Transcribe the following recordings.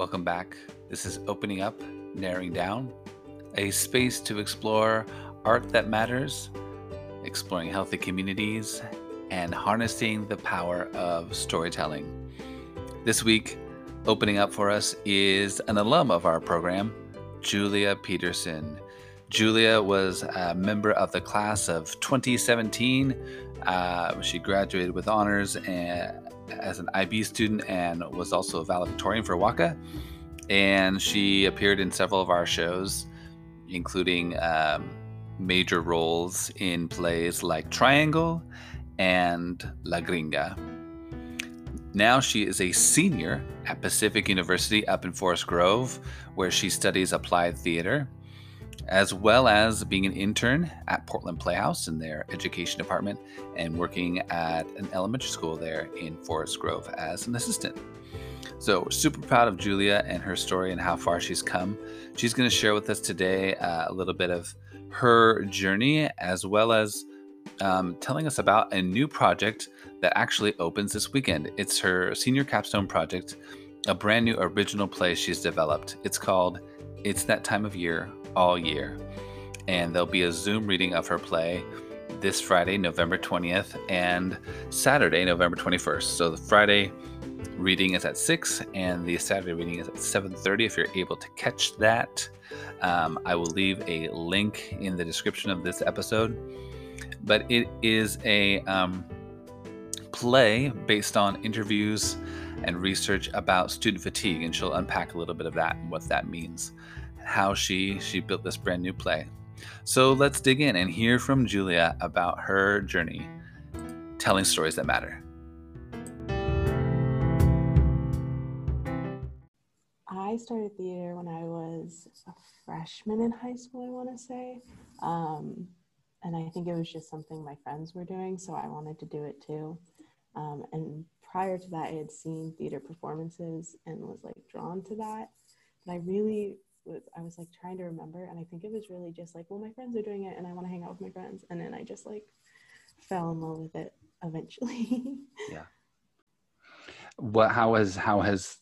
Welcome back. This is Opening Up, Narrowing Down, a space to explore art that matters, exploring healthy communities, and harnessing the power of storytelling. This week, opening up for us is an alum of our program, Julia Peterson. Julia was a member of the class of 2017. Uh, she graduated with honors and, as an IB student and was also a valedictorian for WACA. And she appeared in several of our shows, including um, major roles in plays like Triangle and La Gringa. Now she is a senior at Pacific University up in Forest Grove, where she studies applied theater as well as being an intern at Portland Playhouse in their education department and working at an elementary school there in Forest Grove as an assistant. So, super proud of Julia and her story and how far she's come. She's going to share with us today uh, a little bit of her journey as well as um, telling us about a new project that actually opens this weekend. It's her senior capstone project, a brand new original play she's developed. It's called It's That Time of Year all year. And there'll be a Zoom reading of her play this Friday, November 20th, and Saturday, November 21st. So the Friday reading is at 6 and the Saturday reading is at 7.30 if you're able to catch that. Um, I will leave a link in the description of this episode. But it is a um, play based on interviews and research about student fatigue, and she'll unpack a little bit of that and what that means how she she built this brand new play. So let's dig in and hear from Julia about her journey telling stories that matter. I started theater when I was a freshman in high school, I want to say. Um, and I think it was just something my friends were doing, so I wanted to do it too. Um, and prior to that, I had seen theater performances and was like drawn to that. But I really was I was like trying to remember, and I think it was really just like, well, my friends are doing it, and I want to hang out with my friends, and then I just like fell in love with it eventually. yeah. What? How has how has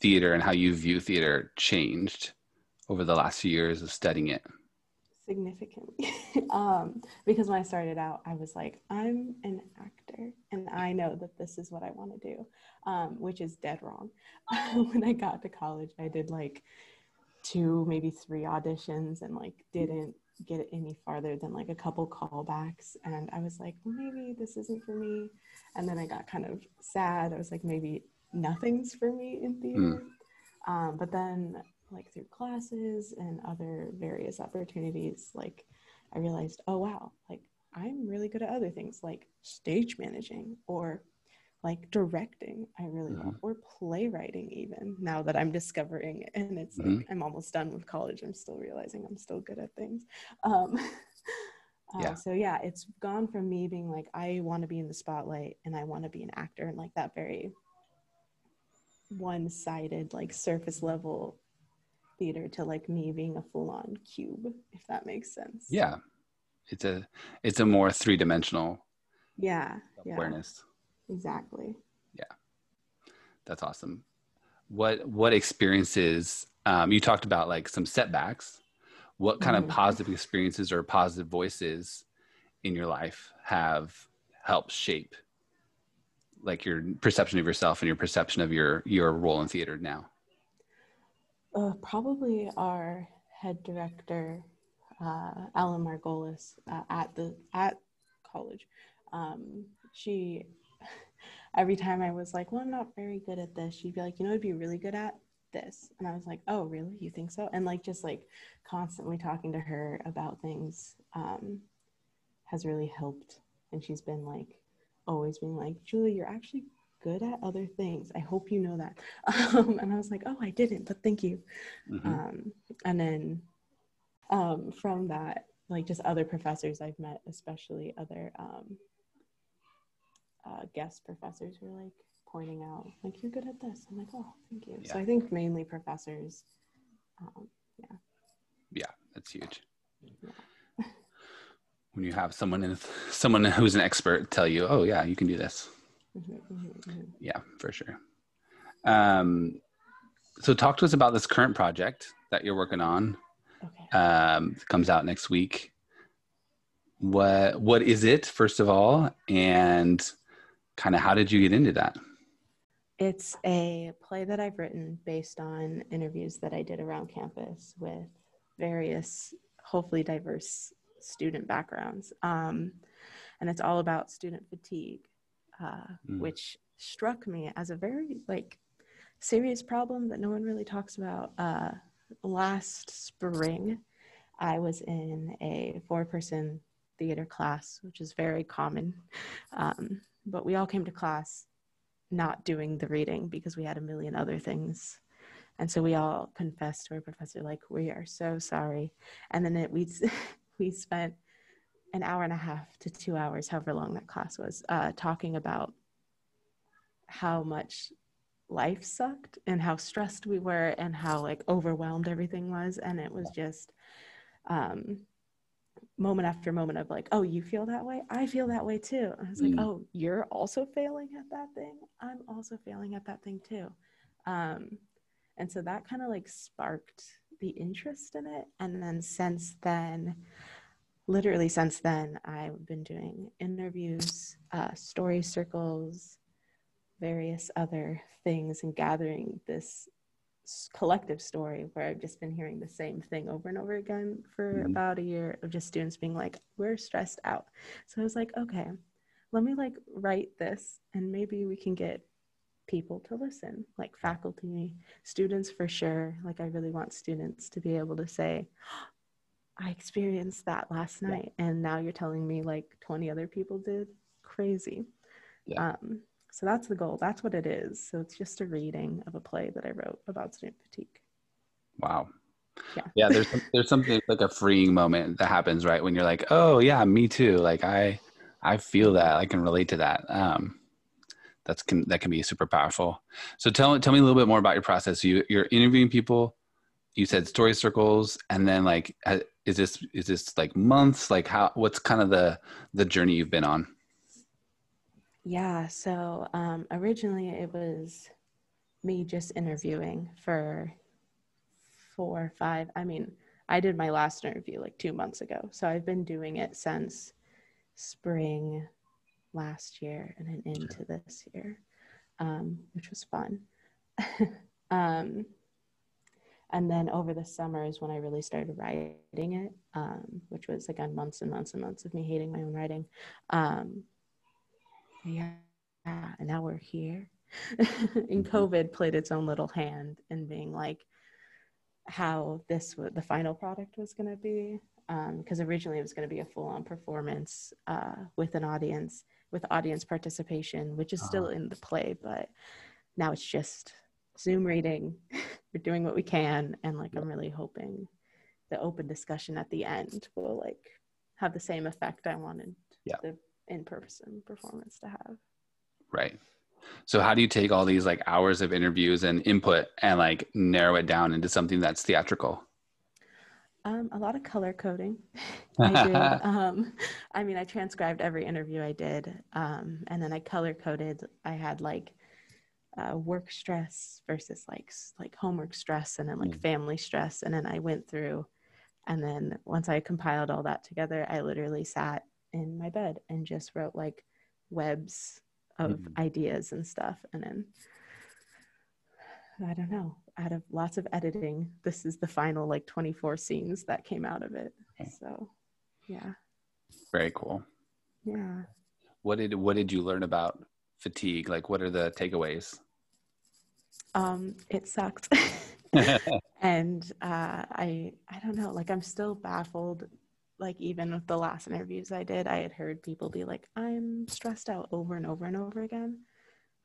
theater and how you view theater changed over the last few years of studying it? significantly um, because when I started out, I was like, I'm an actor and I know that this is what I want to do, um, which is dead wrong. when I got to college, I did like two, maybe three auditions and like didn't get it any farther than like a couple callbacks. And I was like, maybe this isn't for me. And then I got kind of sad. I was like, maybe nothing's for me in theater. Mm. Um, but then, like through classes and other various opportunities, like I realized, oh, wow, like I'm really good at other things like stage managing or like directing i really mm-hmm. love or playwriting even now that i'm discovering it and it's mm-hmm. like i'm almost done with college i'm still realizing i'm still good at things um uh, yeah. so yeah it's gone from me being like i want to be in the spotlight and i want to be an actor and like that very one-sided like surface level theater to like me being a full-on cube if that makes sense yeah it's a it's a more three-dimensional yeah awareness Exactly. Yeah. That's awesome. What what experiences um, you talked about like some setbacks. What kind mm-hmm. of positive experiences or positive voices in your life have helped shape like your perception of yourself and your perception of your your role in theater now? Uh, probably our head director, uh, Ellen Margolis, uh, at the at college. Um, she every time I was like, well, I'm not very good at this, she'd be like, you know, I'd be really good at this. And I was like, oh, really? You think so? And like, just like constantly talking to her about things um, has really helped. And she's been like, always being like, Julie, you're actually good at other things. I hope you know that. Um, and I was like, oh, I didn't, but thank you. Mm-hmm. Um, and then um, from that, like just other professors I've met, especially other um, uh, guest professors were like pointing out like you're good at this i'm like oh thank you yeah. so i think mainly professors um, yeah yeah that's huge yeah. when you have someone in someone who's an expert tell you oh yeah you can do this mm-hmm, mm-hmm, mm-hmm. yeah for sure um so talk to us about this current project that you're working on. Okay. Um, comes out next week. What what is it first of all, and kind of how did you get into that? It's a play that I've written based on interviews that I did around campus with various, hopefully diverse student backgrounds. Um, and it's all about student fatigue, uh, Mm. which struck me as a very like serious problem that no one really talks about. Uh, last spring, I was in a four-person theater class, which is very common. Um, but we all came to class not doing the reading because we had a million other things. And so we all confessed to our professor, like, we are so sorry. And then it, we, we spent an hour and a half to two hours, however long that class was, uh, talking about how much life sucked and how stressed we were and how like overwhelmed everything was. And it was just um, moment after moment of like, oh, you feel that way? I feel that way too. I was like, Mm. oh, you're also failing at that thing? I'm also failing at that thing too. Um, and so that kind of like sparked the interest in it. And then since then, literally since then, I've been doing interviews, uh, story circles, various other things, and gathering this collective story where I've just been hearing the same thing over and over again for Mhm. about a year of just students being like, we're stressed out. So I was like, okay, let me like write this and maybe we can get people to listen, like faculty, students for sure. Like I really want students to be able to say, I experienced that last Yeah. night and now you're telling me like 20 other people did. Crazy. Yeah. Um, so that's the goal. That's what it is. So it's just a reading of a play that I wrote about student fatigue. Wow. Yeah. Yeah, there's some- there's something like a freeing moment that happens right when you're like, oh yeah, me too. Like I I feel that I can relate to that. Um, that's can that can be super powerful. So tell tell me a little bit more about your process. You you're interviewing people. You said story circles, and then like, uh, is this is this like months? Like how? What's kind of the the journey you've been on? Yeah, so um, originally it was me just interviewing for four or five. I mean, I did my last interview like two months ago. So I've been doing it since spring last year and then into this year, um, which was fun. um, and then over the summer is when I really started writing it, um, which was again months and months and months of me hating my own writing. Um, yeah, and now we're here. and Mhm. COVID played its own little hand in being like how this w- the final product was going to be. Because originally it was going to be a full-on performance uh, with an audience, with audience participation, which is still Uh-huh. in the play, but now it's just Zoom reading. We're doing what we can, and like I'm really hoping the open discussion at the end will like have the same effect I wanted Yeah. the in-person performance to have. Right. So how do you take all these like hours of interviews and input and like narrow it down into something that's theatrical? Um, a lot of color coding. I did. Um, I mean, I transcribed every interview I did, um, and then I color coded. I had like uh, work stress versus like like homework stress, and then like Mm. family stress, and then I went through, and then once I compiled all that together, I literally sat in my bed and just wrote like webs of Mhm. ideas and stuff, and then I don't know. Out of lots of editing, this is the final like 24 scenes that came out of it. Okay. So, yeah, Very cool. yeah. What did what did you learn about fatigue? Like what are the takeaways? Um, it sucked, and uh, I I don't know. Like I'm still baffled. Like even with the last interviews I did, I had heard people be like, "I'm stressed out" over and over and over again.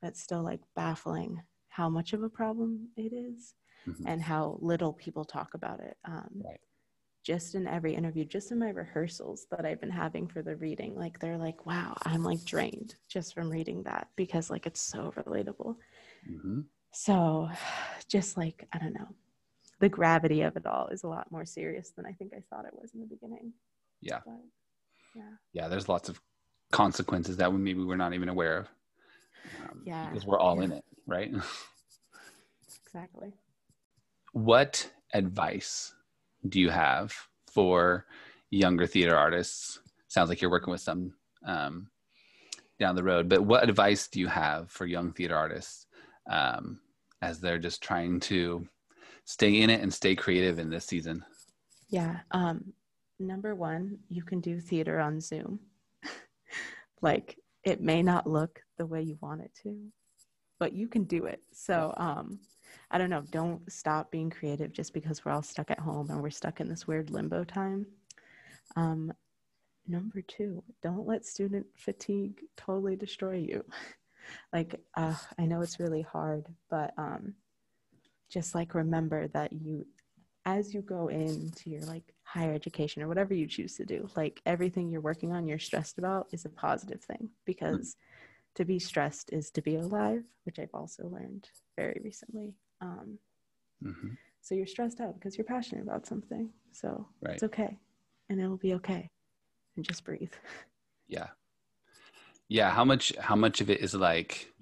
But still, like baffling how much of a problem it is. Mhm. and how little people talk about it. Um, Right. Just in every interview, just in my rehearsals that I've been having for the reading, like they're like, "Wow, I'm like drained just from reading that because like it's so relatable." Mhm. So, just like I don't know, the gravity of it all is a lot more serious than I think I thought it was in the beginning. Yeah. But yeah, Yeah, there's lots of consequences that we maybe we're not even aware of. Um, Yeah, Because we're all yeah. in it, right? exactly. what advice do you have for younger theater artists? Sounds like you're working with some um, down the road, but what advice do you have for young theater artists um, as they're just trying to stay in it and stay creative in this season? Yeah. Um, number one, you can do theater on Zoom. like it may not look the way you want it to, but you can do it. So, um, I don't know, don't stop being creative just because we're all stuck at home and we're stuck in this weird limbo time. Um, number two, don't let student fatigue totally destroy you. like, uh, I know it's really hard, but um, just like remember that you, as you go into your like higher education or whatever you choose to do, like everything you're working on, you're stressed about is a positive thing because to be stressed is to be alive, which I've also learned very recently. Um, mm-hmm. So you're stressed out because you're passionate about something. So right. it's okay. And it'll be okay. And just breathe. Yeah. Yeah. How much, how much of it is like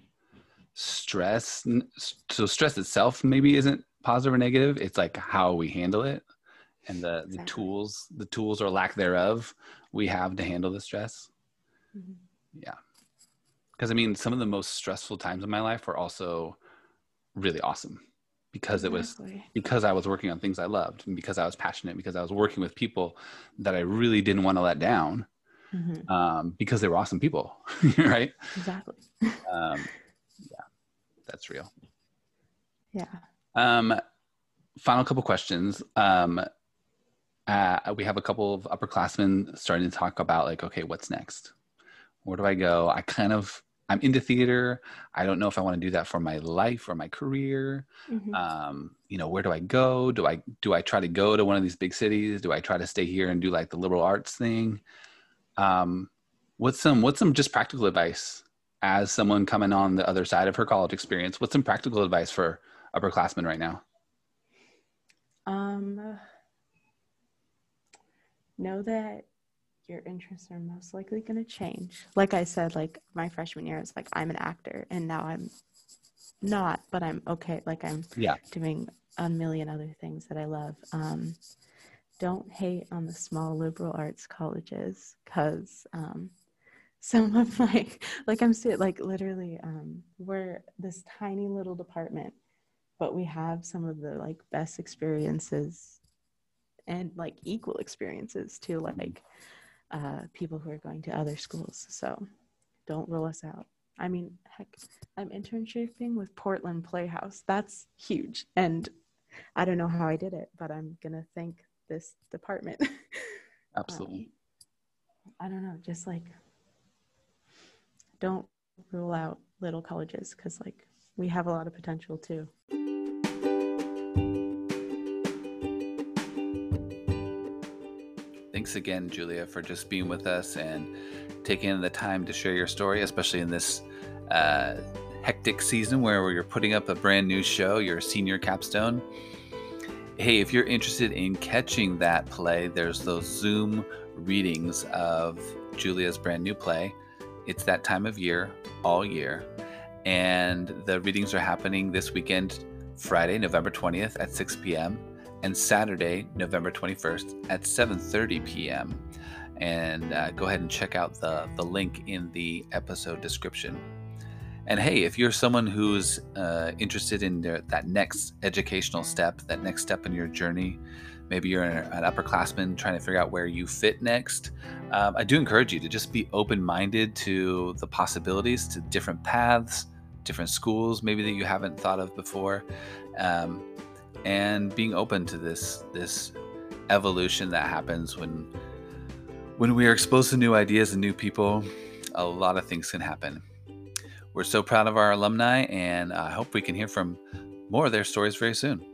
stress? So stress itself maybe isn't positive or negative. It's like how we handle it and the, exactly. the tools, the tools or lack thereof we have to handle the stress. Mm-hmm. Yeah. Because I mean, some of the most stressful times in my life were also really awesome because it was because I was working on things I loved and because I was passionate because I was working with people that I really didn't want to let down mm-hmm. um, because they were awesome people, right? Exactly. um, that's real. Yeah. Um, final couple questions. Um, uh, we have a couple of upperclassmen starting to talk about like, okay, what's next? Where do I go? I kind of I'm into theater. I don't know if I want to do that for my life or my career. Mm-hmm. Um, you know, where do I go? Do I do I try to go to one of these big cities? Do I try to stay here and do like the liberal arts thing? Um, what's some what's some just practical advice as someone coming on the other side of her college experience? What's some practical advice for upperclassmen right now? Um, know that your interests are most likely going to change. Like I said, like my freshman year, it's like I'm an actor, and now I'm not, but I'm okay. Like I'm yeah. doing a million other things that I love. Um, don't hate on the small liberal arts colleges because um, some of my like I'm still like literally um, we're this tiny little department, but we have some of the like best experiences and like equal experiences too. Like uh, people who are going to other schools. So don't rule us out. I mean, heck, I'm internshiping with Portland Playhouse. That's huge. And I don't know how I did it, but I'm going to thank this department. Absolutely. Um, I don't know, just like don't rule out little colleges because, like, we have a lot of potential too. Thanks again, Julia, for just being with us and taking the time to share your story, especially in this uh, hectic season where you're putting up a brand new show, your senior capstone. Hey, if you're interested in catching that play, there's those Zoom readings of Julia's brand new play. It's that time of year, all year. And the readings are happening this weekend, Friday, November 20th at 6 p.m and Saturday, November 21st at 7:30 p.m. And uh, go ahead and check out the the link in the episode description. And hey, if you're someone who's uh, interested in their, that next educational step, that next step in your journey, maybe you're an upperclassman trying to figure out where you fit next, um, I do encourage you to just be open minded to the possibilities, to different paths, different schools, maybe that you haven't thought of before. Um, and being open to this this evolution that happens when when we are exposed to new ideas and new people a lot of things can happen we're so proud of our alumni and i hope we can hear from more of their stories very soon